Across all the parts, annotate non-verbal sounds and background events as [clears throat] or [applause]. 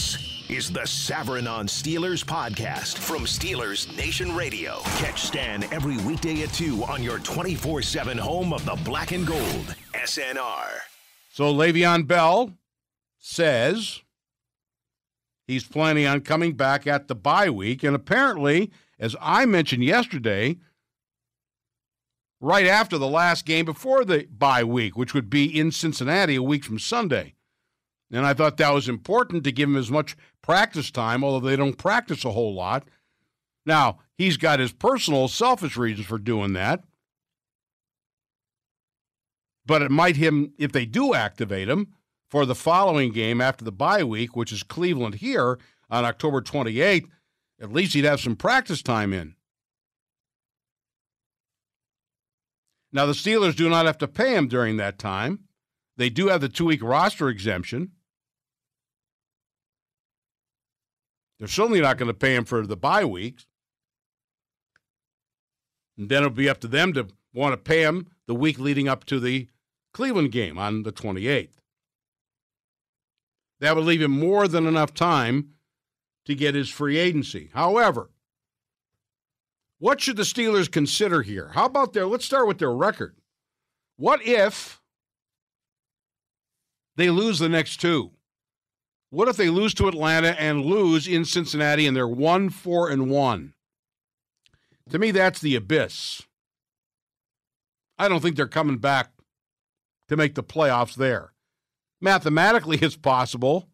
This is the Savran on Steelers podcast from Steelers Nation Radio. Catch Stan every weekday at 2 on your 24 7 home of the black and gold, SNR. So Le'Veon Bell says he's planning on coming back at the bye week. And apparently, as I mentioned yesterday, right after the last game before the bye week, which would be in Cincinnati a week from Sunday. And I thought that was important to give him as much practice time, although they don't practice a whole lot. Now, he's got his personal, selfish reasons for doing that. But it might him, if they do activate him for the following game after the bye week, which is Cleveland here on October 28th, at least he'd have some practice time in. Now, the Steelers do not have to pay him during that time. They do have the two week roster exemption. They're certainly not going to pay him for the bye weeks. And then it'll be up to them to want to pay him the week leading up to the Cleveland game on the 28th. That would leave him more than enough time to get his free agency. However, what should the Steelers consider here? How about their, let's start with their record. What if they lose the next two? What if they lose to Atlanta and lose in Cincinnati and they're 1 4 and 1? To me, that's the abyss. I don't think they're coming back to make the playoffs there. Mathematically, it's possible.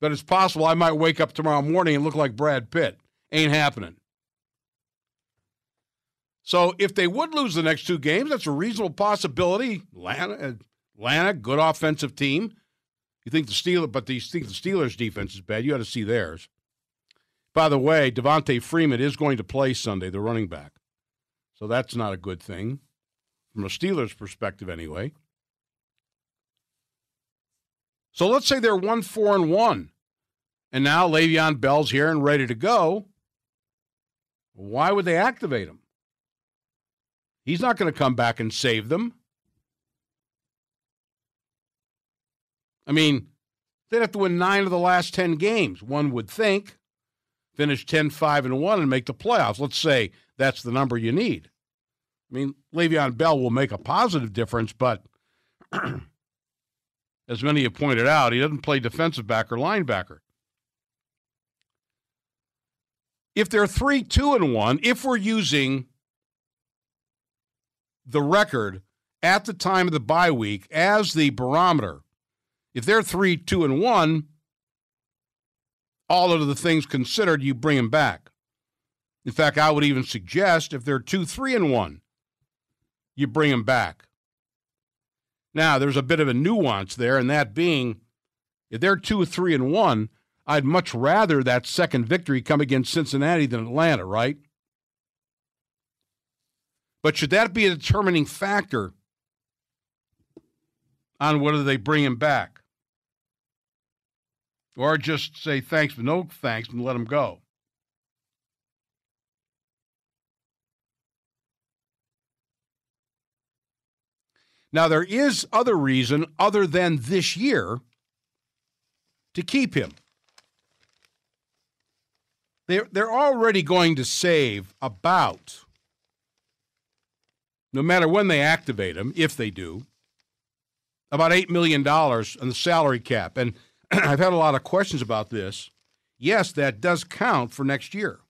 But it's possible I might wake up tomorrow morning and look like Brad Pitt. Ain't happening. So if they would lose the next two games, that's a reasonable possibility. Atlanta, uh, Atlanta, good offensive team. You think the Steelers, but you think the Steelers' defense is bad. You got to see theirs. By the way, Devonta Freeman is going to play Sunday, the running back. So that's not a good thing from a Steelers perspective, anyway. So let's say they're one four and one, and now Le'Veon Bell's here and ready to go. Why would they activate him? He's not going to come back and save them. I mean, they'd have to win nine of the last 10 games, one would think, finish 10 5 and 1 and make the playoffs. Let's say that's the number you need. I mean, Le'Veon Bell will make a positive difference, but [clears throat] as many have pointed out, he doesn't play defensive back or linebacker. If they're 3 2 and 1, if we're using the record at the time of the bye week as the barometer, if they're 3 2 and 1, all of the things considered, you bring them back. In fact, I would even suggest if they're 2 3 and 1, you bring them back. Now, there's a bit of a nuance there, and that being if they're 2 3 and 1, I'd much rather that second victory come against Cincinnati than Atlanta, right? But should that be a determining factor on whether they bring him back? Or just say thanks, but no thanks, and let him go? Now, there is other reason other than this year to keep him. They're, they're already going to save about, no matter when they activate him, if they do, about $8 million on the salary cap. And [clears throat] I've had a lot of questions about this. Yes, that does count for next year.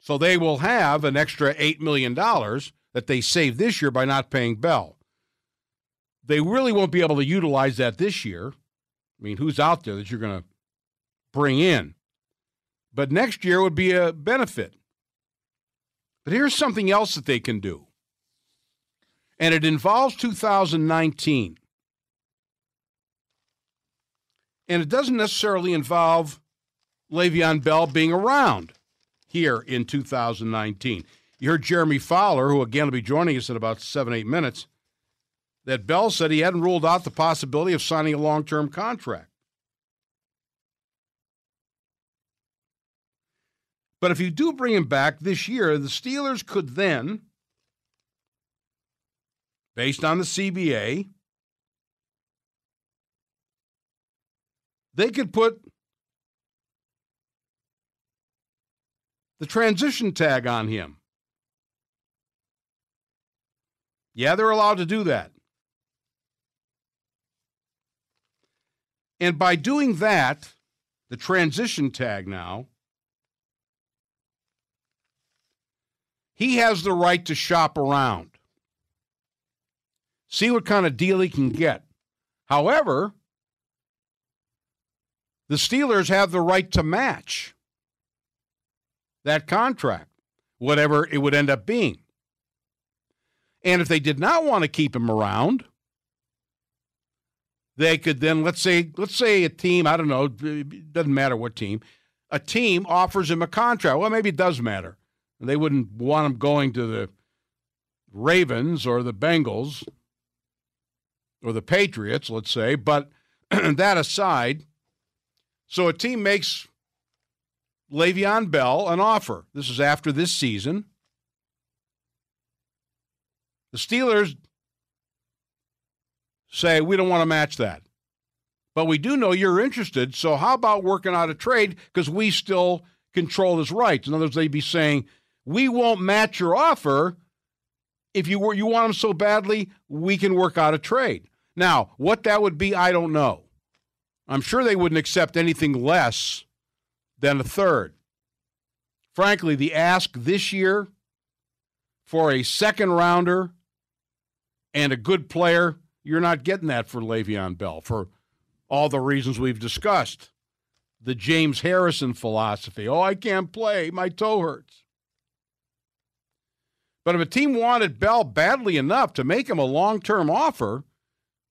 So they will have an extra $8 million that they saved this year by not paying Bell. They really won't be able to utilize that this year. I mean, who's out there that you're going to bring in? But next year would be a benefit. But here's something else that they can do, and it involves 2019. And it doesn't necessarily involve Le'Veon Bell being around here in 2019. You heard Jeremy Fowler, who again will be joining us in about seven, eight minutes, that Bell said he hadn't ruled out the possibility of signing a long term contract. But if you do bring him back this year, the Steelers could then, based on the CBA, they could put the transition tag on him. Yeah, they're allowed to do that. And by doing that, the transition tag now, he has the right to shop around, see what kind of deal he can get. However, the Steelers have the right to match that contract, whatever it would end up being. And if they did not want to keep him around, they could then let's say let's say a team I don't know doesn't matter what team a team offers him a contract. Well, maybe it does matter. They wouldn't want him going to the Ravens or the Bengals or the Patriots, let's say. But [clears throat] that aside, so a team makes Le'Veon Bell an offer. This is after this season. The Steelers say, we don't want to match that. But we do know you're interested, so how about working out a trade because we still control his rights? In other words, they'd be saying, we won't match your offer. If you were you want him so badly, we can work out a trade. Now, what that would be, I don't know. I'm sure they wouldn't accept anything less than a third. Frankly, the ask this year for a second rounder and a good player you're not getting that for Le'Veon Bell for all the reasons we've discussed. The James Harrison philosophy. Oh, I can't play. My toe hurts. But if a team wanted Bell badly enough to make him a long term offer,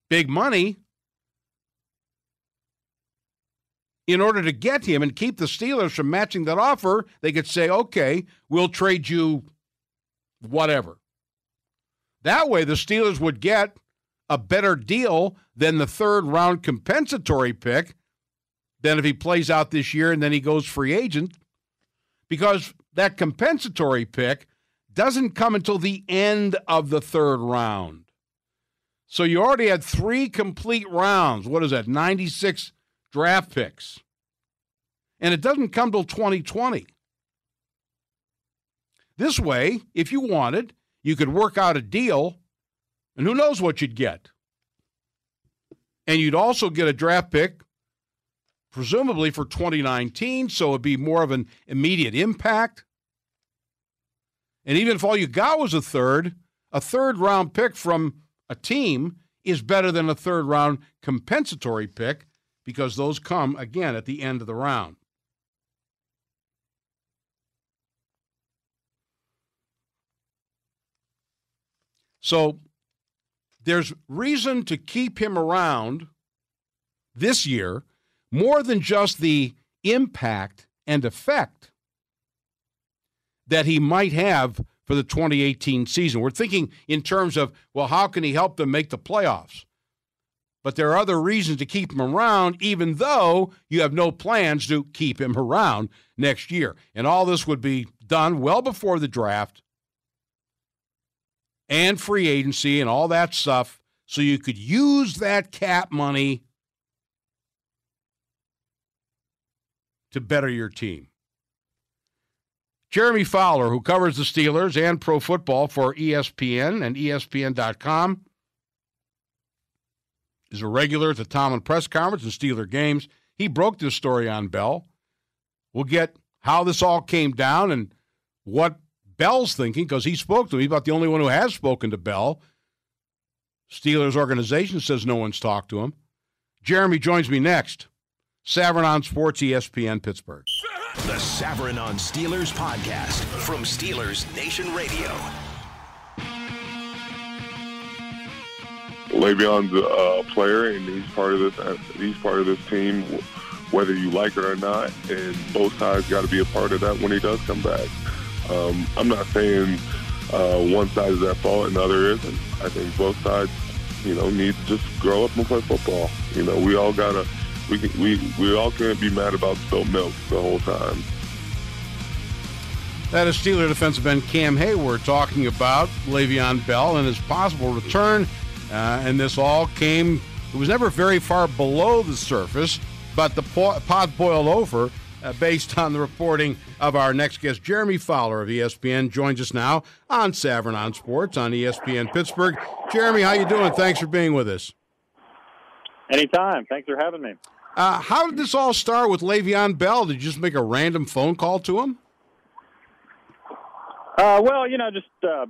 big money, in order to get him and keep the Steelers from matching that offer, they could say, okay, we'll trade you whatever. That way, the Steelers would get a better deal than the third round compensatory pick than if he plays out this year and then he goes free agent because that compensatory pick doesn't come until the end of the third round. So you already had three complete rounds. What is that? 96 draft picks. And it doesn't come till 2020. This way, if you wanted, you could work out a deal and who knows what you'd get? And you'd also get a draft pick, presumably for 2019, so it'd be more of an immediate impact. And even if all you got was a third, a third round pick from a team is better than a third round compensatory pick because those come again at the end of the round. So there's reason to keep him around this year more than just the impact and effect that he might have for the 2018 season. We're thinking in terms of, well, how can he help them make the playoffs? But there are other reasons to keep him around, even though you have no plans to keep him around next year. And all this would be done well before the draft and free agency and all that stuff so you could use that cap money to better your team. Jeremy Fowler, who covers the Steelers and pro football for ESPN and ESPN.com, is a regular at the Tomlin press conference and Steeler games. He broke this story on Bell. We'll get how this all came down and what Bell's thinking because he spoke to me. About the only one who has spoken to Bell. Steelers organization says no one's talked to him. Jeremy joins me next. Savran on Sports, ESPN Pittsburgh. The Savran on Steelers podcast from Steelers Nation Radio. Le'Veon's a player, and he's part of this. Uh, he's part of this team, whether you like it or not. And both sides got to be a part of that when he does come back. Um, I'm not saying uh, one side is at fault and the other isn't. I think both sides, you know, need to just grow up and play football. You know, we all gotta, we we we all can't be mad about spilled milk the whole time. That is Steeler defensive end Cam Heyward talking about Le'Veon Bell and his possible return. Uh, and this all came, it was never very far below the surface but the pot boiled over uh, based on the reporting of our next guest. Jeremy Fowler of ESPN joins us now on Savran on Sports on ESPN Pittsburgh. Jeremy, how you doing? Thanks for being with us. Anytime. Thanks for having me. Uh, how did this all start with Le'Veon Bell? Did you just make a random phone call to him? Uh, well, you know, just uh,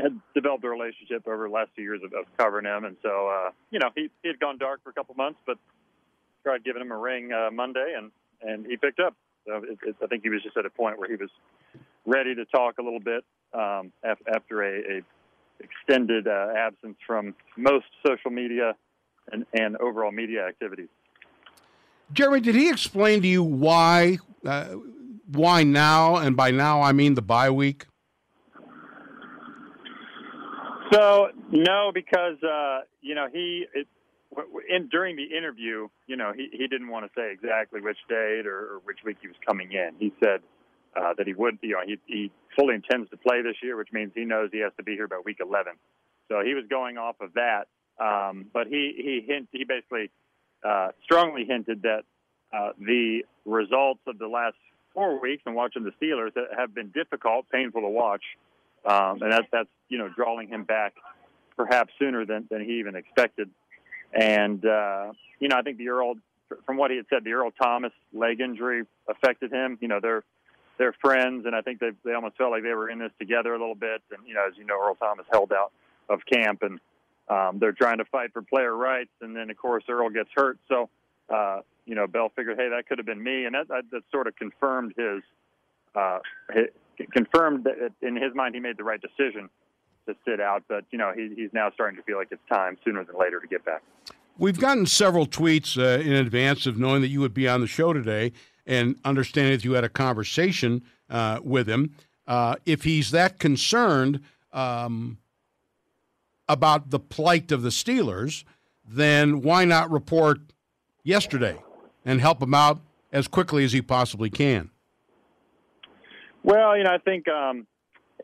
had developed a relationship over the last few years of, of covering him, and so uh, you know he he had gone dark for a couple months, but tried giving him a ring uh, Monday, and and he picked up. So it, it, I think he was just at a point where he was ready to talk a little bit um, af- after a, a extended uh, absence from most social media and, and overall media activities. Jeremy, did he explain to you why uh, why now? And by now, I mean the bye week. So no, because uh, you know he it, in during the interview, you know he he didn't want to say exactly which date or, or which week he was coming in. He said uh, that he would, you know, he he fully intends to play this year, which means he knows he has to be here by week 11. So he was going off of that, um, but he he hint he basically uh, strongly hinted that uh, the results of the last four weeks and watching the Steelers have been difficult, painful to watch, um, and that, that's you know drawing him back perhaps sooner than, than he even expected. And uh, you know, I think the Earl, from what he had said, the Earl Thomas leg injury affected him. You know, they're they're friends, and I think they they almost felt like they were in this together a little bit. And you know, as you know, Earl Thomas held out of camp, and um, they're trying to fight for player rights. And then, of course, Earl gets hurt, so. Uh, you know, Bell figured, hey, that could have been me, and that, that, that sort of confirmed his, uh, his, confirmed that in his mind he made the right decision to sit out. But you know, he, he's now starting to feel like it's time sooner than later to get back. We've gotten several tweets uh, in advance of knowing that you would be on the show today, and understanding that you had a conversation uh, with him. Uh, if he's that concerned um, about the plight of the Steelers, then why not report yesterday? and help him out as quickly as he possibly can? Well, you know, I think, um,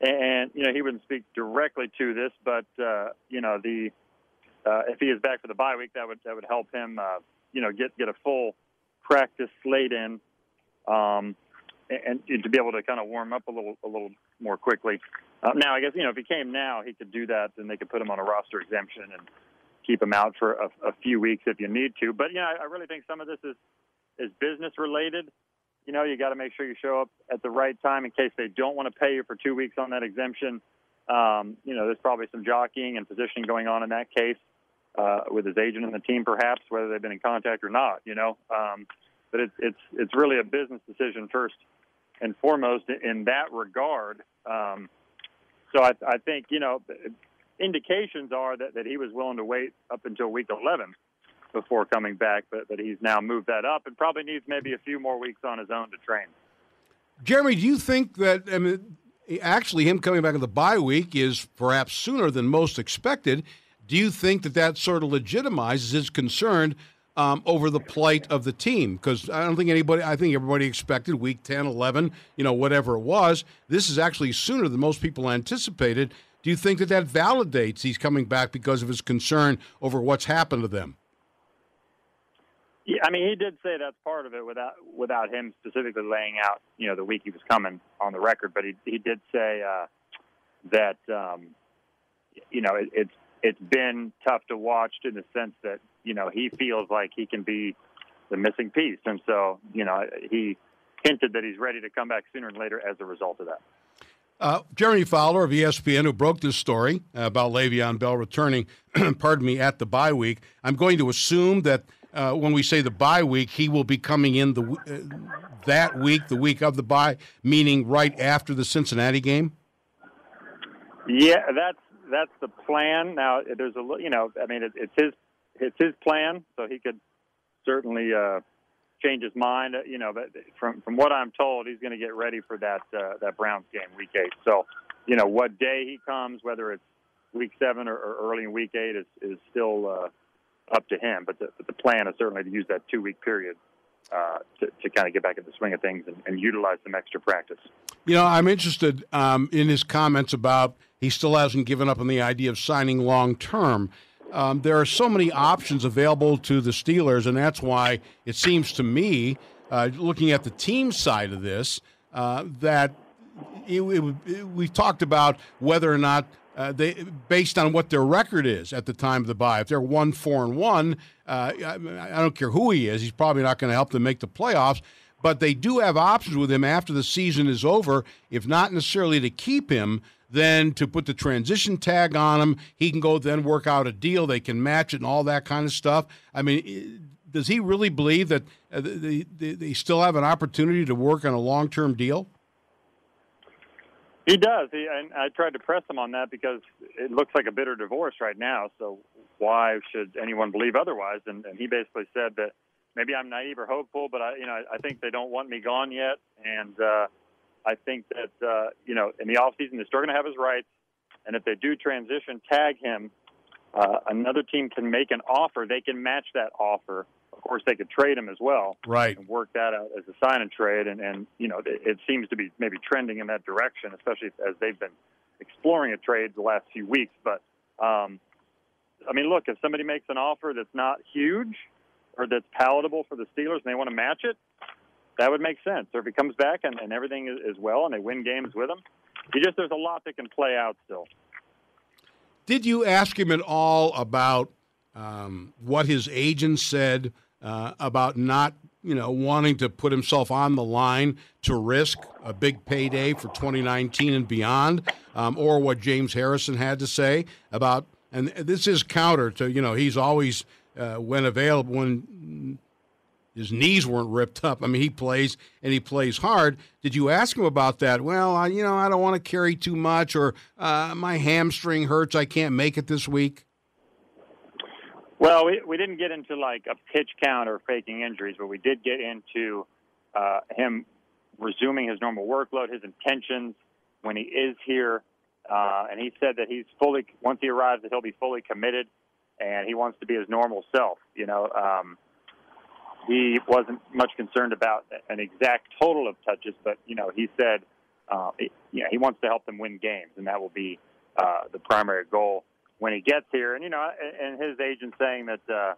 and you know, he wouldn't speak directly to this, but uh, you know, the uh, if he is back for the bye week, that would that would help him, uh, you know, get get a full practice slate in, um, and, and to be able to kind of warm up a little a little more quickly. Uh, now, I guess you know, if he came now, he could do that, and they could put him on a roster exemption and keep him out for a, a few weeks if you need to. But yeah, I really think some of this is is business related. You know, you got to make sure you show up at the right time in case they don't want to pay you for two weeks on that exemption. Um, you know, there's probably some jockeying and positioning going on in that case uh, with his agent and the team, perhaps whether they've been in contact or not. You know, um, but it's it's it's really a business decision first and foremost in that regard. Um, so I, I think you know indications are that, that he was willing to wait up until week 11 before coming back, but, but he's now moved that up and probably needs maybe a few more weeks on his own to train. Jeremy, do you think that, I mean, actually him coming back in the bye week is perhaps sooner than most expected? Do you think that that sort of legitimizes his concern um, over the plight of the team? Because I don't think anybody, I think everybody expected week 10, 11, you know, whatever it was. This is actually sooner than most people anticipated. Do you think that that validates he's coming back because of his concern over what's happened to them? Yeah, I mean, he did say that's part of it without without him specifically laying out, you know, the week he was coming on the record. But he he did say uh, that um, you know it, it's it's been tough to watch in the sense that you know he feels like he can be the missing piece, and so you know he hinted that he's ready to come back sooner than later as a result of that. Uh, Jeremy Fowler of ESPN, who broke this story about Le'Veon Bell returning, [clears throat] pardon me, at the bye week. I'm going to assume that uh, when we say the bye week, he will be coming in the uh, that week, the week of the bye, meaning right after the Cincinnati game. Yeah, that's that's the plan. Now, there's a you know, I mean, it, it's his it's his plan, so he could certainly uh, change his mind. Uh, you know, but from from what I'm told, he's going to get ready for that uh, that Browns game, week eight. So, you know, what day he comes, whether it's week seven or, or early in week eight, is is still uh, up to him. But the, the plan is certainly to use that two week period uh, to, to kind of get back in the swing of things and, and utilize some extra practice. You know, I'm interested um, in his comments about he still hasn't given up on the idea of signing long term. um, there are so many options available to the Steelers, and that's why it seems to me, uh, looking at the team side of this, uh, that it, it, it, we talked about whether or not uh, they, based on what their record is at the time of the bye. If they're one four and one, uh, I, I, don't care who he is. He's probably not going to help them make the playoffs. But they do have options with him after the season is over. If not necessarily to keep him, then to put the transition tag on him. He can go then work out a deal. They can match it and all that kind of stuff. I mean, does he really believe that uh, they, they, they still have an opportunity to work on a long term deal? He does. He, and I tried to press him on that because it looks like a bitter divorce right now. So why should anyone believe otherwise? And, and he basically said that maybe I'm naive or hopeful, but I, you know, I think they don't want me gone yet. And uh, I think that uh, you know, in the off season, they're still going to have his rights. And if they do transition, tag him. Uh, another team can make an offer. They can match that offer of course, they could trade him as well, right, and work that out as a sign and trade. And, and you know, it, it seems to be maybe trending in that direction, especially as they've been exploring a trade the last few weeks. But um, I mean, look, if somebody makes an offer that's not huge or that's palatable for the Steelers and they want to match it, that would make sense. Or if he comes back and, and everything is, is well and they win games with him, you just there's a lot that can play out still. Did you ask him at all about um, what his agent said uh, about not, you know, wanting to put himself on the line to risk a big payday for 2019 and beyond, um, or what James Harrison had to say about, and this is counter to, you know, he's always uh, when available when his knees weren't ripped up. I mean, he plays and he plays hard. Did you ask him about that? Well, I, you know, I don't want to carry too much, or uh, my hamstring hurts. I can't make it this week. Well, we, we didn't get into like a pitch count or faking injuries, but we did get into uh, him resuming his normal workload, his intentions when he is here. Uh, and he said that he's fully, once he arrives, that he'll be fully committed and he wants to be his normal self. You know, um, he wasn't much concerned about an exact total of touches, but, you know, he said, uh, he, you know, he wants to help them win games, and that will be uh, the primary goal when he gets here. And you know, and his agent saying that uh,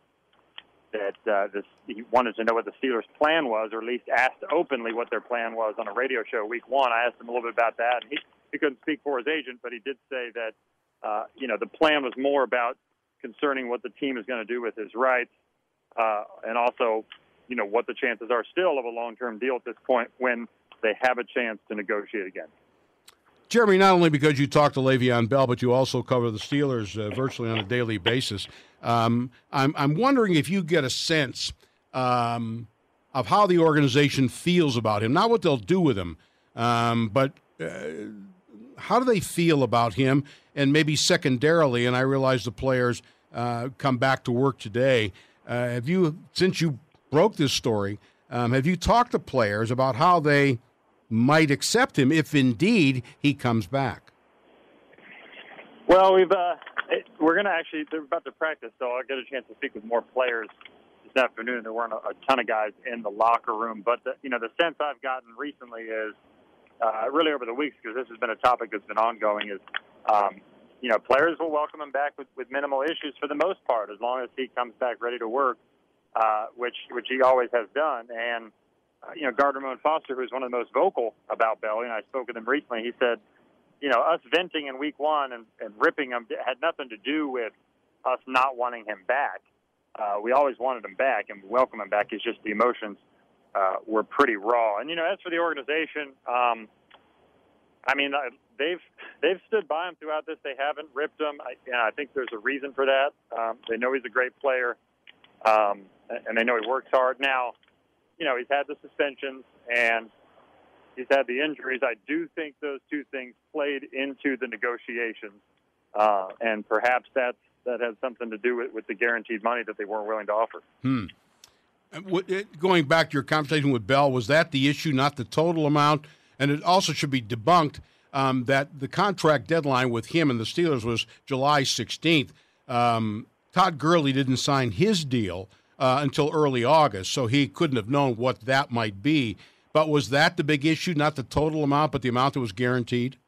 that uh, this he wanted to know what the Steelers' plan was, or at least asked openly what their plan was on a radio show week one. I asked him a little bit about that, and he he couldn't speak for his agent, but he did say that uh, you know the plan was more about concerning what the team is going to do with his rights, uh, and also you know what the chances are still of a long-term deal at this point when they have a chance to negotiate again. Jeremy, not only because you talk to Le'Veon Bell, but you also cover the Steelers uh, virtually on a daily basis. Um, I'm, I'm wondering if you get a sense um, of how the organization feels about him, not what they'll do with him, um, but uh, how do they feel about him? And maybe secondarily, and I realize the players uh, come back to work today. Uh, have you, since you broke this story, um, have you talked to players about how they might accept him if indeed he comes back? Well, we've uh, we're going to actually they're about to practice, so I'll get a chance to speak with more players this afternoon. There weren't a, ton of guys in the locker room, but the, you know the sense I've gotten recently is uh, really over the weeks because this has been a topic that's been ongoing is. Um, you know, players will welcome him back with, with minimal issues for the most part, as long as he comes back ready to work, uh, which which he always has done. And you know, guard Ramon Foster, who's one of the most vocal about Belly, and I spoke with him recently. He said, you know, us venting in week one and, and ripping him had nothing to do with us not wanting him back. Uh, we always wanted him back and welcome him back. It's just the emotions uh, were pretty raw. And you know, as for the organization, um, I mean, uh, they've they've stood by him throughout this. They haven't ripped him. I, you I think there's a reason for that. Um, they know he's a great player, um, and they know he works hard. Now, you know, he's had the suspensions and he's had the injuries. I do think those two things played into the negotiations, uh, and perhaps that's that has something to do with, with the guaranteed money that they weren't willing to offer. Hmm. Going back to your conversation with Bell, was that the issue, not the total amount? And it also should be debunked um, that the contract deadline with him and the Steelers was July 16th. Um, Todd Gurley didn't sign his deal uh, until early August, so he couldn't have known what that might be. But was that the big issue, not the total amount, but the amount that was guaranteed?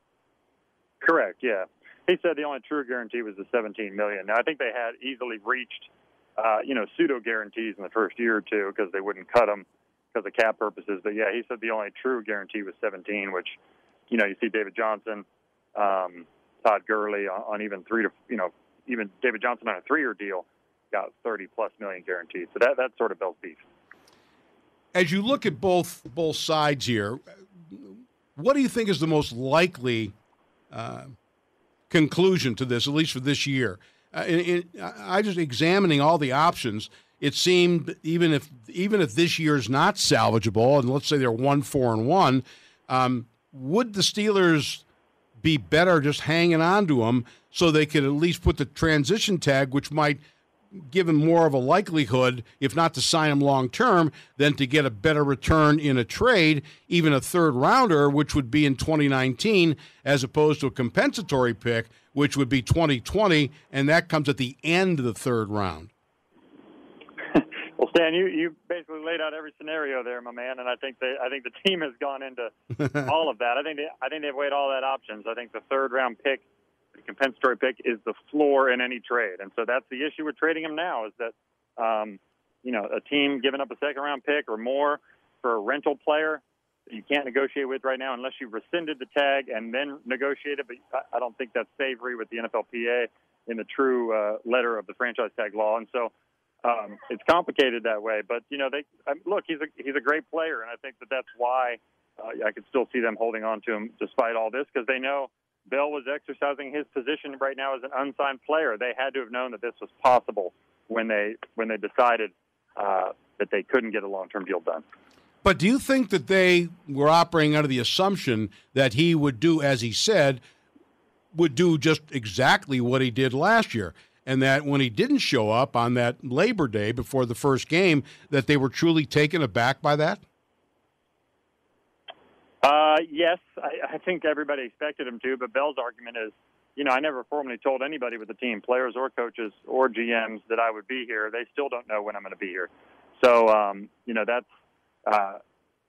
Correct. Yeah, he said the only true guarantee was the 17 million. Now I think they had easily reached, uh, you know, pseudo guarantees in the first year or two because they wouldn't cut them because of cap purposes. But yeah, he said the only true guarantee was 17, which, you know, you see David Johnson, um, Todd Gurley on, on even three to, you know, even David Johnson on a three-year deal got 30 plus million guaranteed. So that that's sort of Bell's beef. As you look at both both sides here, what do you think is the most likely uh, conclusion to this, at least for this year? Uh, in, in, I just examining all the options. It seemed even if even if this year is not salvageable, and let's say they're one four and one, um, would the Steelers be better just hanging on to them so they could at least put the transition tag, which might give him more of a likelihood, if not to sign him long term, than to get a better return in a trade, even a third rounder, which would be in 2019, as opposed to a compensatory pick, which would be 2020, and that comes at the end of the third round. [laughs] well, Stan, you, you basically laid out every scenario there, my man, and I think they, I think the team has gone into [laughs] all of that. I think they, I think they've weighed all that options. I think the third round pick compensatory pick is the floor in any trade, and so that's the issue with trading him now is that um, you know a team giving up a second round pick or more for a rental player you can't negotiate with right now unless you rescinded the tag and then negotiated. But I don't think that's savory with the NFLPA in the true uh, letter of the franchise tag law, and so um, it's complicated that way. But you know, they um, look he's a he's a great player, and I think that that's why uh, I could still see them holding on to him despite all this because they know Bell was exercising his position right now as an unsigned player. They had to have known that this was possible when they when they decided uh, that they couldn't get a long term deal done. But do you think that they were operating under the assumption that he would do as he said, would do just exactly what he did last year? And that when he didn't show up on that Labor Day before the first game, that they were truly taken aback by that? Uh, yes, I, I think everybody expected him to, but Bell's argument is, you know, I never formally told anybody with the team, players or coaches or GMs, that I would be here. They still don't know when I'm going to be here. So, um, you know, that's, uh,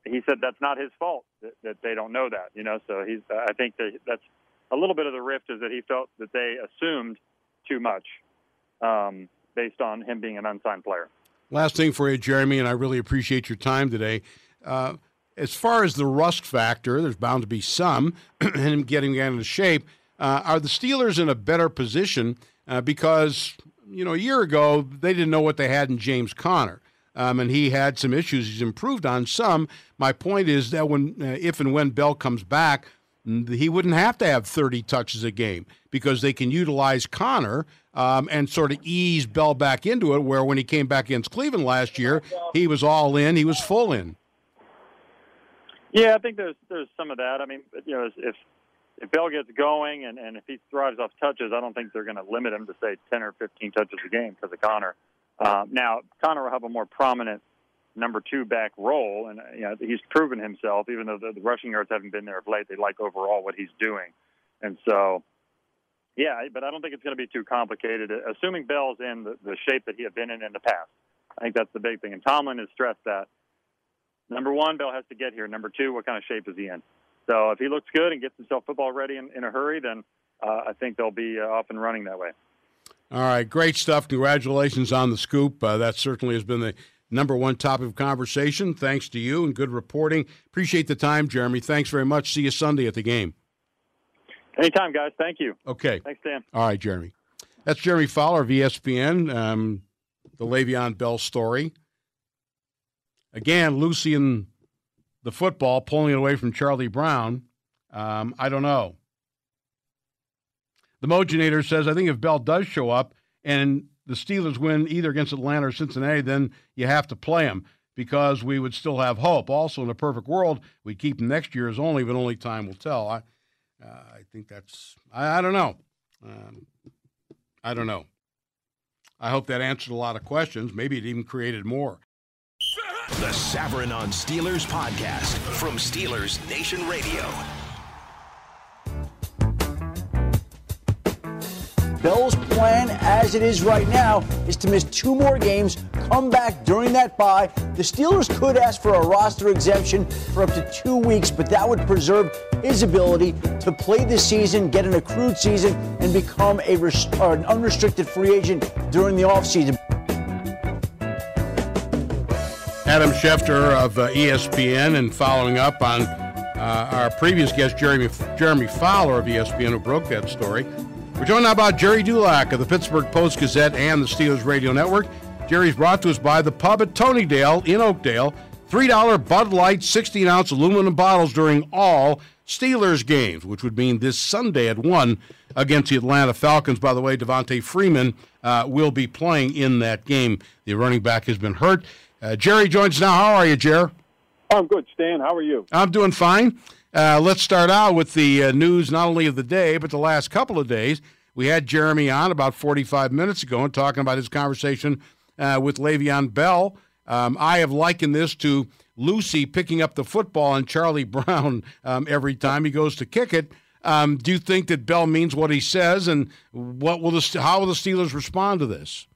he said that's not his fault that, that they don't know that, you know, so he's, I think that that's a little bit of the rift is that he felt that they assumed too much um, based on him being an unsigned player. Last thing for you, Jeremy, and I really appreciate your time today. Uh, as far as the rust factor, there's bound to be some, [clears throat] and him getting into shape. Uh, are the Steelers in a better position uh, because you know a year ago they didn't know what they had in James Conner, um, and he had some issues. He's improved on some. My point is that when, uh, if and when Bell comes back, he wouldn't have to have 30 touches a game because they can utilize Conner um, and sort of ease Bell back into it. Where when he came back against Cleveland last year, he was all in, he was full in. Yeah, I think there's there's some of that. I mean, you know, if if Bell gets going and and if he thrives off touches, I don't think they're going to limit him to say 10 or 15 touches a game because of Conner. Um, now, Conner will have a more prominent number two back role, and you know he's proven himself. Even though the, the rushing yards haven't been there of late, they like overall what he's doing, and so. Yeah, but I don't think it's going to be too complicated. Assuming Bell's in the, the shape that he had been in in the past, I think that's the big thing. And Tomlin has stressed that number one, Bell has to get here. Number two, what kind of shape is he in? So if he looks good and gets himself football ready in, in a hurry, then uh, I think they'll be uh, off and running that way. All right, great stuff. Congratulations on the scoop. Uh, that certainly has been the number one topic of conversation. Thanks to you and good reporting. Appreciate the time, Jeremy. Thanks very much. See you Sunday at the game. Anytime, guys. Thank you. Okay. Thanks, Dan. All right, Jeremy. That's Jeremy Fowler of ESPN, um, the Le'Veon Bell story. Again, Lucy and the football pulling it away from Charlie Brown. Um, I don't know. The Mojinator says, I think if Bell does show up and the Steelers win either against Atlanta or Cincinnati, then you have to play him because we would still have hope. Also, in a perfect world, we'd keep next year as only, but only time will tell. I, uh, I think that's, I, I don't know. Um, I don't know. I hope that answered a lot of questions. Maybe it even created more. The Savran on Steelers podcast from Steelers Nation Radio. Bell's plan, as it is right now, is to miss two more games, come back during that bye. The Steelers could ask for a roster exemption for up to two weeks, but that would preserve his ability to play the season, get an accrued season, and become a an unrestricted free agent during the offseason. Adam Schefter of uh, ESPN, and following up on uh, our previous guest, Jeremy, Jeremy Fowler of ESPN, who broke that story. We're joined now by Gerry Dulac of the Pittsburgh Post Gazette and the Steelers Radio Network. Gerry's brought to us by the pub at Tonydale in Oakdale. $3 Bud Light 16 ounce aluminum bottles during all Steelers games, which would mean this Sunday at 1 against the Atlanta Falcons. By the way, Devonta Freeman uh, will be playing in that game. The running back has been hurt. Uh, Gerry joins now. How are you, Jer? I'm good, Stan. How are you? I'm doing fine. Uh, let's start out with the uh, news not only of the day, but the last couple of days. We had Jeremy on about 45 minutes ago and talking about his conversation uh, with Le'Veon Bell. Um, I have likened this to Lucy picking up the football and Charlie [laughs] Brown um, every time he goes to kick it. Um, do you think that Bell means what he says, and what will the how will the Steelers respond to this?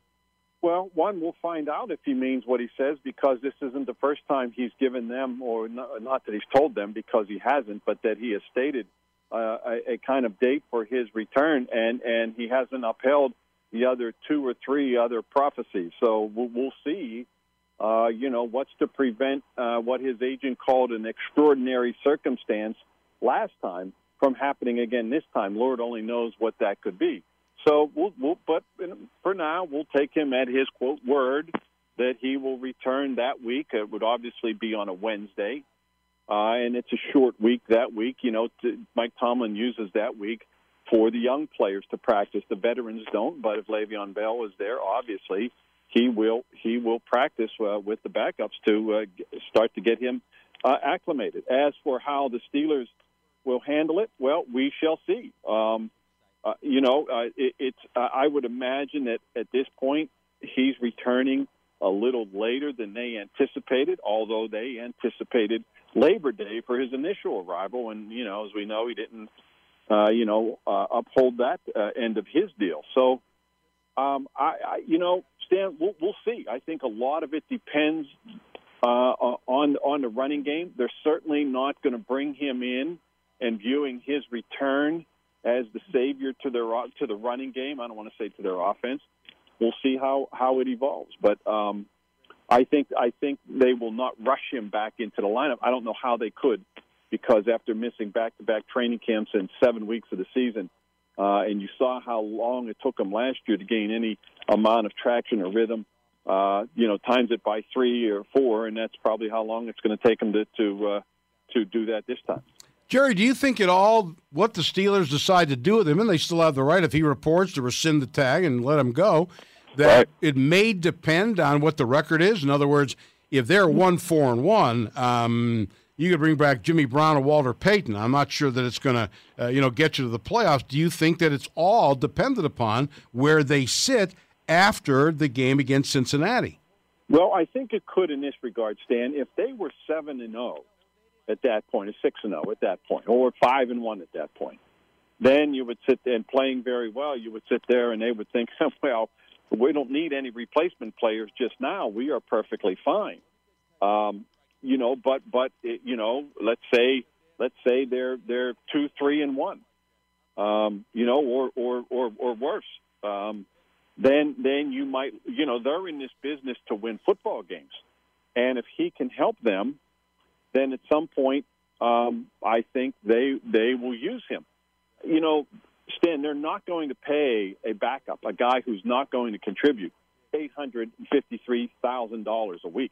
Well, one, we'll find out if he means what he says because this isn't the first time he's given them, or not, not that he's told them because he hasn't, but that he has stated uh, a, a kind of date for his return, and and he hasn't upheld the other two or three other prophecies. So we'll, we'll see. Uh, you know what's to prevent uh, what his agent called an extraordinary circumstance last time from happening again this time. Lord only knows what that could be. So we'll, we'll but for now, we'll take him at his quote word that he will return that week. It would obviously be on a Wednesday, uh, and it's a short week that week. You know, to, Mike Tomlin uses that week for the young players to practice. The veterans don't, but if Le'Veon Bell is there, obviously he will he will practice uh, with the backups to uh, start to get him uh, acclimated. As for how the Steelers will handle it, well, we shall see. Um, uh, you know, uh, it, it's. Uh, I would imagine that at this point he's returning a little later than they anticipated, although they anticipated Labor Day for his initial arrival, and you know, as we know, he didn't, uh, you know, uh, uphold that uh, end of his deal. So, um, I, I, you know, Stan, we'll, we'll see. I think a lot of it depends uh, on on the running game. They're certainly not going to bring him in and viewing his return as the savior to their to the running game. I don't want to say to their offense. We'll see how how it evolves, but um, I think I think they will not rush him back into the lineup. I don't know how they could, because after missing back-to-back training camps and seven weeks of the season, uh, and you saw how long it took him last year to gain any amount of traction or rhythm. Uh, you know, times it by three or four, and that's probably how long it's going to take him to to uh, to do that this time. Gerry, do you think at all what the Steelers decide to do with him, and they still have the right, if he reports, to rescind the tag and let him go, that right. it may depend on what the record is? In other words, if they're one four and one, um, you could bring back Jimmy Brown or Walter Payton. I'm not sure that it's going to, uh, you know, get you to the playoffs. Do you think that it's all dependent upon where they sit after the game against Cincinnati? Well, I think it could in this regard, Stan. If they were seven and zero oh, at that point, a six and zero at that point, or five and one at that point. Then you would sit there and playing very well. You would sit there and they would think, [laughs] well, we don't need any replacement players just now. We are perfectly fine. Um, you know, but but it, you know, let's say let's say they're they're two, three, and one. Um, you know, or or or, or worse. Um, then then you might you know they're in this business to win football games, and if he can help them then at some point, um, I think they they will use him. You know, Stan, they're not going to pay a backup, a guy who's not going to contribute, eight hundred and fifty-three thousand dollars a week.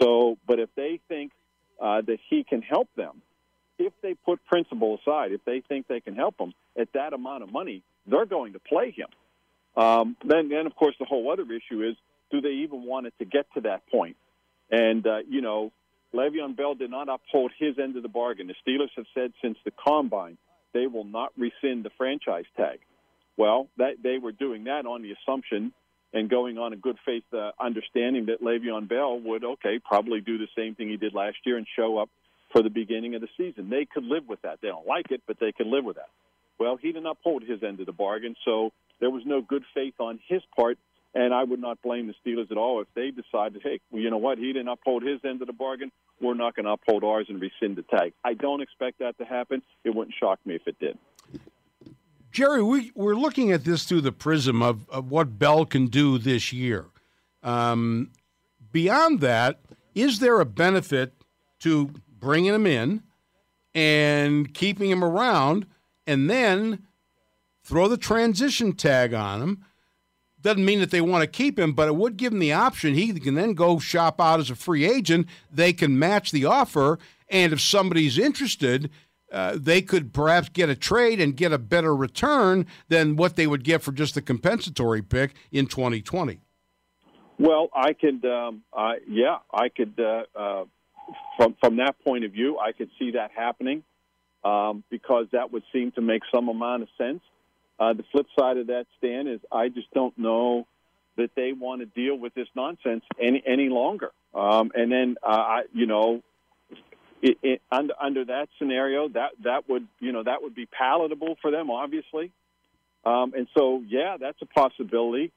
So, but if they think uh, that he can help them, if they put principle aside, if they think they can help him at that amount of money, they're going to play him. Um, then, then of course, the whole other issue is: do they even want it to get to that point? And uh, you know, Le'Veon Bell did not uphold his end of the bargain. The Steelers have said since the combine they will not rescind the franchise tag. Well, that they were doing that on the assumption and going on a good faith uh, understanding that Le'Veon Bell would, okay, probably do the same thing he did last year and show up for the beginning of the season. They could live with that. They don't like it, but they could live with that. Well, he didn't uphold his end of the bargain, so there was no good faith on his part. And I would not blame the Steelers at all if they decided, hey, well, you know what, he didn't uphold his end of the bargain. We're not going to uphold ours and rescind the tag. I don't expect that to happen. It wouldn't shock me if it did. Gerry, we, we're looking at this through the prism of, of what Bell can do this year. Um, beyond that, is there a benefit to bringing him in and keeping him around and then throw the transition tag on him? Doesn't mean that they want to keep him, but it would give him the option. He can then go shop out as a free agent. They can match the offer. And if somebody's interested, uh, they could perhaps get a trade and get a better return than what they would get for just the compensatory pick in 2020. Well, I could, um, uh, yeah, I could. Uh, uh, from from that point of view, I could see that happening um, because that would seem to make some amount of sense. Uh, the flip side of that, Stan, is I just don't know that they want to deal with this nonsense any any longer. Um, and then, uh, I, you know, it, it, under under that scenario, that that would you know that would be palatable for them, obviously. Um, and so, yeah, that's a possibility.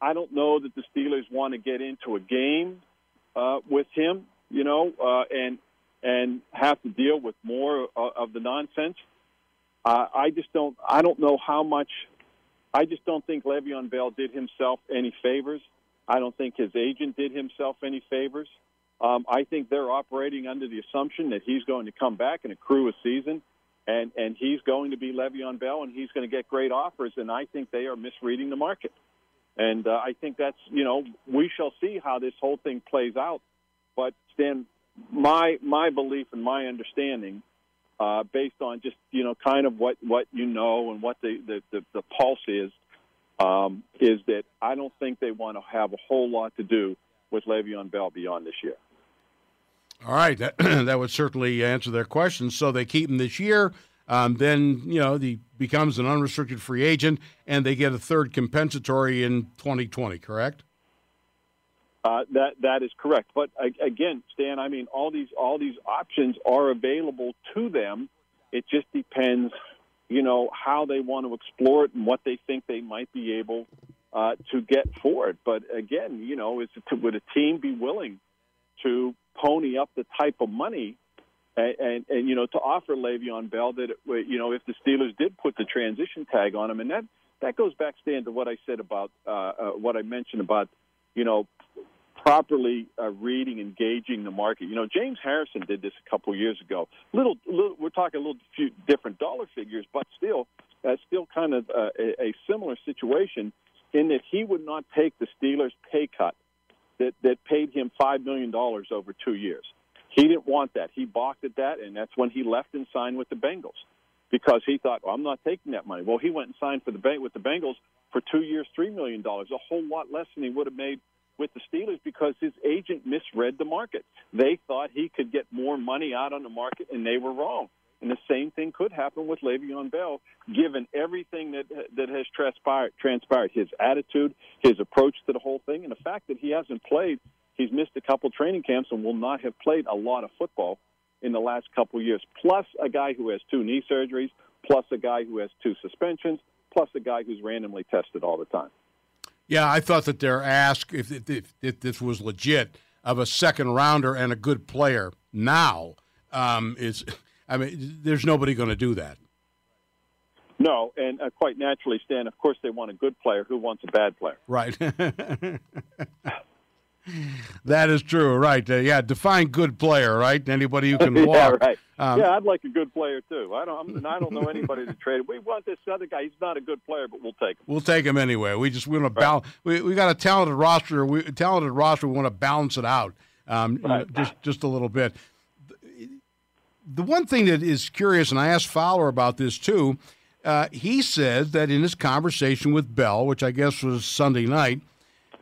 I don't know that the Steelers want to get into a game uh, with him, you know, uh, and and have to deal with more of, of the nonsense. Uh, I just don't. I don't know how much. I just don't think Le'Veon Bell did himself any favors. I don't think his agent did himself any favors. Um, I think they're operating under the assumption that he's going to come back and accrue a season, and and he's going to be Le'Veon Bell, and he's going to get great offers. And I think they are misreading the market. And uh, I think that's you know we shall see how this whole thing plays out. But Stan, my my belief and my understanding, uh, based on just you know kind of what what you know and what the the, the, the pulse is, um, is that I don't think they want to have a whole lot to do with Le'Veon Bell beyond this year. All right, that, [clears throat] that would certainly answer their questions. So they keep him this year. Um, then you know he becomes an unrestricted free agent, and they get a third compensatory in 2020. Correct? Uh, that that is correct. But again, Stan, I mean, all these all these options are available to them. It just depends, you know, how they want to explore it and what they think they might be able uh, to get for it. But again, you know, is to, would a team be willing to pony up the type of money and, and, and you know to offer Le'Veon Bell that it, you know if the Steelers did put the transition tag on him, and that that goes back, Stan, to what I said about uh, uh, what I mentioned about you know properly uh, reading, engaging the market. You know, James Harrison did this a couple years ago. Little, little we're talking a little few different dollar figures, but still, uh, still kind of uh, a, a similar situation in that he would not take the Steelers' pay cut that, that paid him $5 million over two years. He didn't want that. He balked at that, and that's when he left and signed with the Bengals because he thought, well, I'm not taking that money. Well, he went and signed for the bank with the Bengals for two years, $3 million, a whole lot less than he would have made with the Steelers because his agent misread the market. They thought he could get more money out on the market, and they were wrong. And the same thing could happen with Le'Veon Bell, given everything that that has transpired, transpired, his attitude, his approach to the whole thing, and the fact that he hasn't played, he's missed a couple training camps and will not have played a lot of football in the last couple years. Plus, a guy who has two knee surgeries, plus a guy who has two suspensions, plus a guy who's randomly tested all the time. Yeah, I thought that their ask, if, if, if this was legit, of a second rounder and a good player now um, is I mean, there's nobody going to do that. No, and uh, quite naturally, Stan. Of course, they want a good player. Who wants a bad player? Right. [laughs] [laughs] that is true. Right. Uh, yeah. Define good player. Right. Anybody who [laughs] can walk. yeah. Right. Um, yeah. I'd like a good player too. I don't. I'm, I don't know anybody to trade. We want this other guy. He's not a good player, but we'll take him. We'll take him anyway. We just we want to balance. We we got a talented roster. We talented roster. We want to balance it out. Um, right. just just a little bit the one thing that is curious, and I asked Fowler about this too, uh, he said that in his conversation with Bell, which I guess was Sunday night,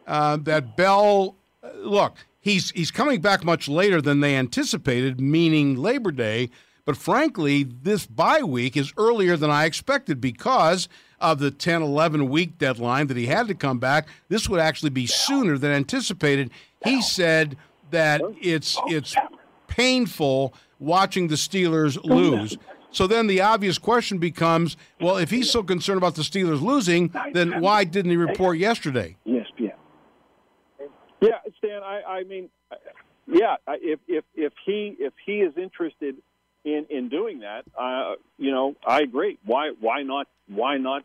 uh, that Bell, Uh, look, he's he's coming back much later than they anticipated, meaning Labor Day. But frankly, this bye week is earlier than I expected because of the 10 11 week deadline that he had to come back. This would actually be sooner than anticipated. He said that it's it's painful watching the Steelers lose. So then the obvious question becomes, well, if he's so concerned about the Steelers losing, then why didn't he report yesterday? Stan. I, I mean, yeah. If if if he if he is interested in in doing that, uh, you know, I agree. Why why not why not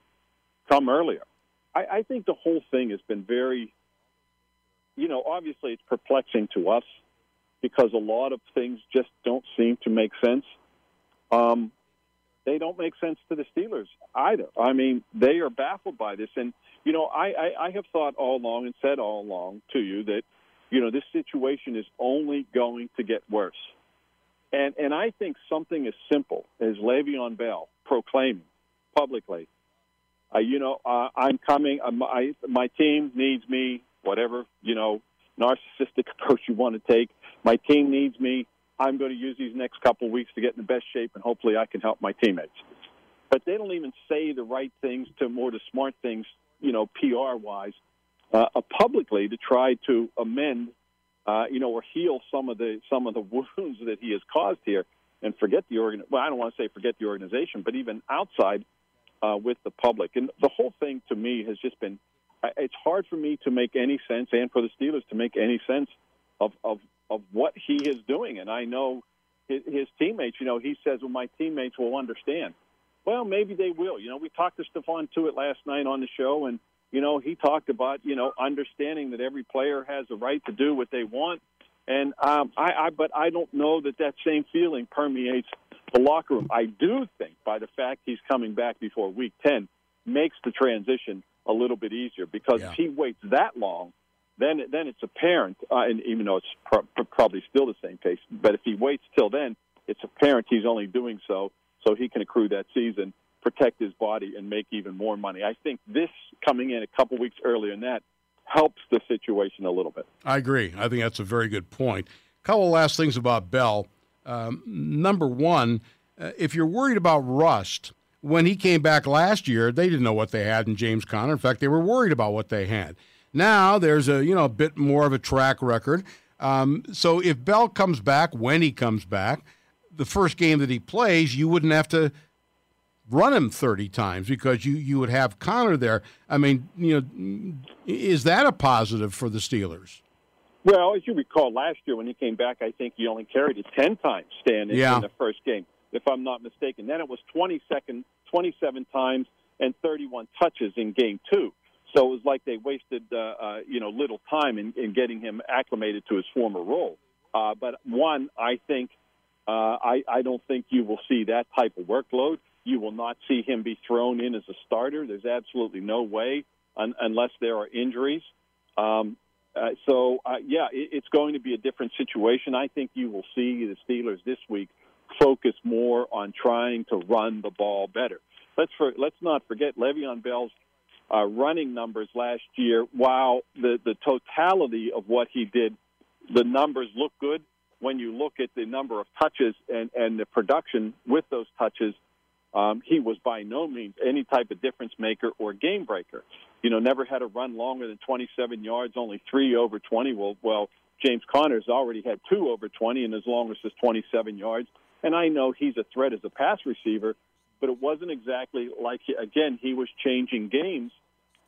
come earlier? I, I think the whole thing has been very, you know, obviously it's perplexing to us because a lot of things just don't seem to make sense. Um, they don't make sense to the Steelers either. I mean, they are baffled by this. And, you know, I, I, I have thought all along and said all along to you that, you know, this situation is only going to get worse. And, and I think something as simple as Le'Veon Bell proclaiming publicly, uh, you know, uh, I'm coming, uh, my, my team needs me, whatever, you know, narcissistic [laughs] approach you want to take. My team needs me. I'm going to use these next couple of weeks to get in the best shape, and hopefully I can help my teammates. But they don't even say the right things to more the smart things, you know, PR wise, uh, uh, publicly to try to amend, uh, you know, or heal some of the some of the [laughs] wounds that he has caused here, and forget the organ. Well, I don't want to say forget the organization, but even outside uh, with the public, and the whole thing to me has just been. It's hard for me to make any sense, and for the Steelers to make any sense of, of of what he is doing. And I know his, his teammates, you know, he says, well, my teammates will understand. Well, maybe they will. You know, we talked to Stephon Tuitt last night on the show, and, you know, he talked about, you know, understanding that every player has a right to do what they want. And um, I, I, but I don't know that that same feeling permeates the locker room. I do think by the fact he's coming back before Week 10 makes the transition a little bit easier because yeah. if he waits that long, then then it's apparent, uh, and even though it's pro- probably still the same case, but if he waits till then, it's apparent he's only doing so so he can accrue that season, protect his body, and make even more money. I think this coming in a couple weeks earlier than that helps the situation a little bit. I agree. I think that's a very good point. A couple last things about Bell. Um, number one, uh, if you're worried about rust, when he came back last year, they didn't know what they had in James Conner. In fact, they were worried about what they had. Now there's a you know a bit more of a track record. Um, so if Bell comes back when he comes back, the first game that he plays, you wouldn't have to run him 30 times because you you would have Conner there. I mean, you know, is that a positive for the Steelers? Well, as you recall, last year when he came back, I think he only carried it 10 times, Stan, in, yeah. in the first game, if I'm not mistaken. Then it was 20 second, 27 times and 31 touches in game two. So it was like they wasted, uh, uh, you know, little time in, in getting him acclimated to his former role. Uh, but one, I think, uh, I, I don't think you will see that type of workload. You will not see him be thrown in as a starter. There's absolutely no way, un- unless there are injuries. Um, uh, so, uh, yeah, it, it's going to be a different situation. I think you will see the Steelers this week focus more on trying to run the ball better. Let's for, let's not forget Le'Veon Bell's uh, running numbers last year, while the, the totality of what he did, the numbers look good when you look at the number of touches and, and the production with those touches. Um, he was by no means any type of difference maker or game breaker. You know, never had a run longer than 27 yards, only three over 20. Well, well, James Conner's already had two over 20 and as long as his 27 yards. And I know he's a threat as a pass receiver, but it wasn't exactly like again he was changing games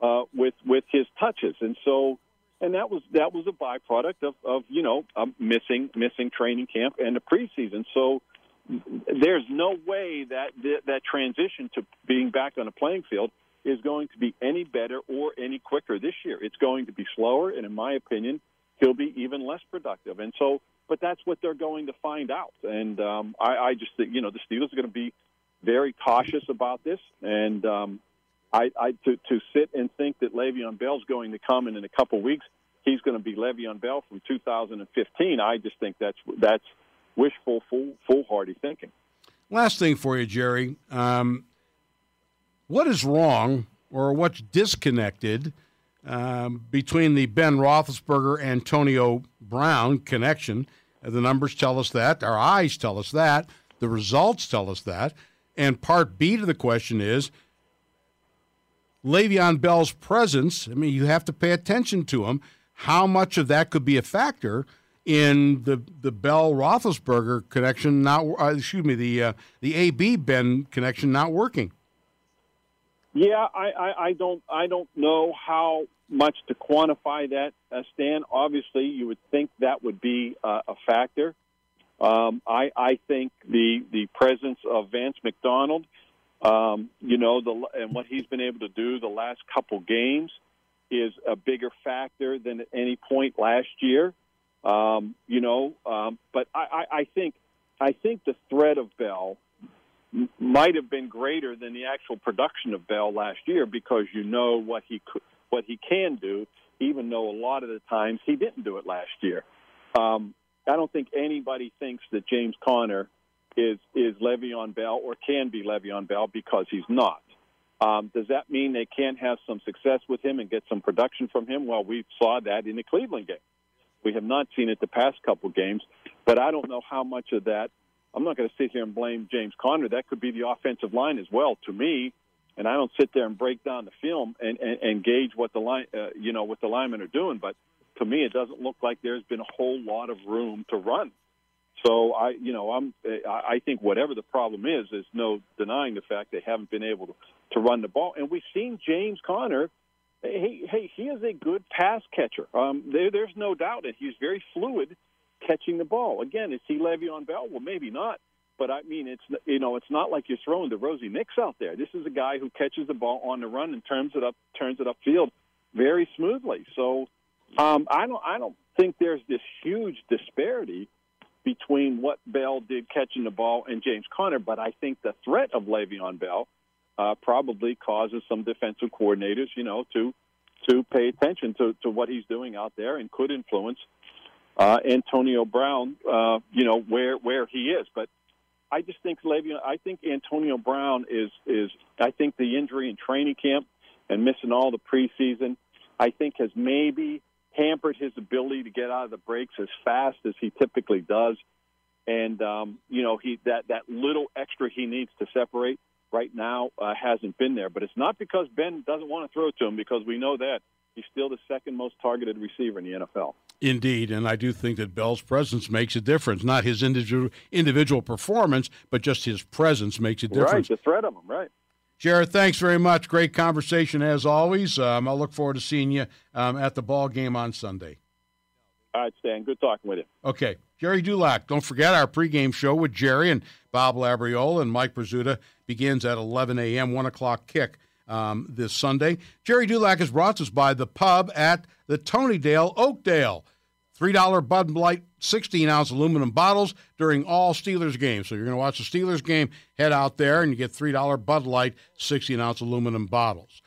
uh, with with his touches, and so and that was that was a byproduct of, of you know um, missing missing training camp and the preseason. So there's no way that that transition to being back on a playing field is going to be any better or any quicker this year. It's going to be slower, and in my opinion, he'll be even less productive. And so, but that's what they're going to find out. And um, I, I just think you know the Steelers are going to be very cautious about this, and um, I, I to to sit and think that Le'Veon Bell's going to come and in a couple weeks he's going to be Le'Veon Bell from 2015. I just think that's that's wishful, fool, foolhardy thinking. Last thing for you, Gerry. Um, what is wrong or what's disconnected um, between the Ben Roethlisberger Antonio Brown connection? The numbers tell us that. Our eyes tell us that. The results tell us that. And part B to the question is Le'Veon Bell's presence, I mean, you have to pay attention to him. How much of that could be a factor in the the Bell Roethlisberger connection not uh, excuse me the uh, the AB Ben connection not working. Yeah, I, I, I don't I don't know how much to quantify that, uh, Stan. Obviously, you would think that would be uh, a factor. Um, I, I think the the presence of Vance McDonald, um, you know, the and what he's been able to do the last couple games is a bigger factor than at any point last year. Um, you know, um, but I, I, I think I think the threat of Bell might have been greater than the actual production of Bell last year because you know what he could, what he can do, even though a lot of the times he didn't do it last year. Um, I don't think anybody thinks that James Conner is is Le'Veon Bell or can be Le'Veon Bell because he's not. Um, does that mean they can't have some success with him and get some production from him? Well, we saw that in the Cleveland game. We have not seen it the past couple games, but I don't know how much of that. I'm not going to sit here and blame James Conner. That could be the offensive line as well. To me, and I don't sit there and break down the film and, and, and gauge what the line, uh, you know, what the linemen are doing. But to me, it doesn't look like there's been a whole lot of room to run. So I, you know, I'm, I think whatever the problem is, there's no denying the fact they haven't been able to, to run the ball. And we've seen James Conner. Hey, hey, he is a good pass catcher. Um, there, there's no doubt, and he's very fluid catching the ball. Again, is he Le'Veon Bell? Well, maybe not. But I mean, it's you know, it's not like you're throwing the Rosie Nix out there. This is a guy who catches the ball on the run and turns it up, turns it upfield very smoothly. So um, I don't, I don't think there's this huge disparity between what Bell did catching the ball and James Conner, but I think the threat of Le'Veon Bell uh, probably causes some defensive coordinators, you know, to to pay attention to, to what he's doing out there and could influence uh, Antonio Brown, uh, you know, where where he is. But I just think Le'Veon, I think Antonio Brown is is I think the injury in training camp and missing all the preseason, I think has maybe hampered his ability to get out of the breaks as fast as he typically does. And um, you know, he that that little extra he needs to separate right now uh, hasn't been there. But it's not because Ben doesn't want to throw to him, because we know that he's still the second most targeted receiver in the NFL. Indeed, and I do think that Bell's presence makes a difference. Not his individual individual performance, but just his presence makes a difference. Right, the threat of him, right. Gerry, thanks very much. Great conversation as always. Um, I'll look forward to seeing you um, at the ball game on Sunday. All right, Stan. Good talking with you. Okay. Gerry Dulac. Don't forget our pregame show with Gerry and Bob Labriola and Mike Prisuta begins at 11 a.m., 1 o'clock kick um, this Sunday. Gerry Dulac is brought to us by the pub at the Tonydale Oakdale. $3 Bud Light 16 ounce aluminum bottles during all Steelers games. So you're going to watch the Steelers game, head out there and you get $3 Bud Light 16 ounce aluminum bottles.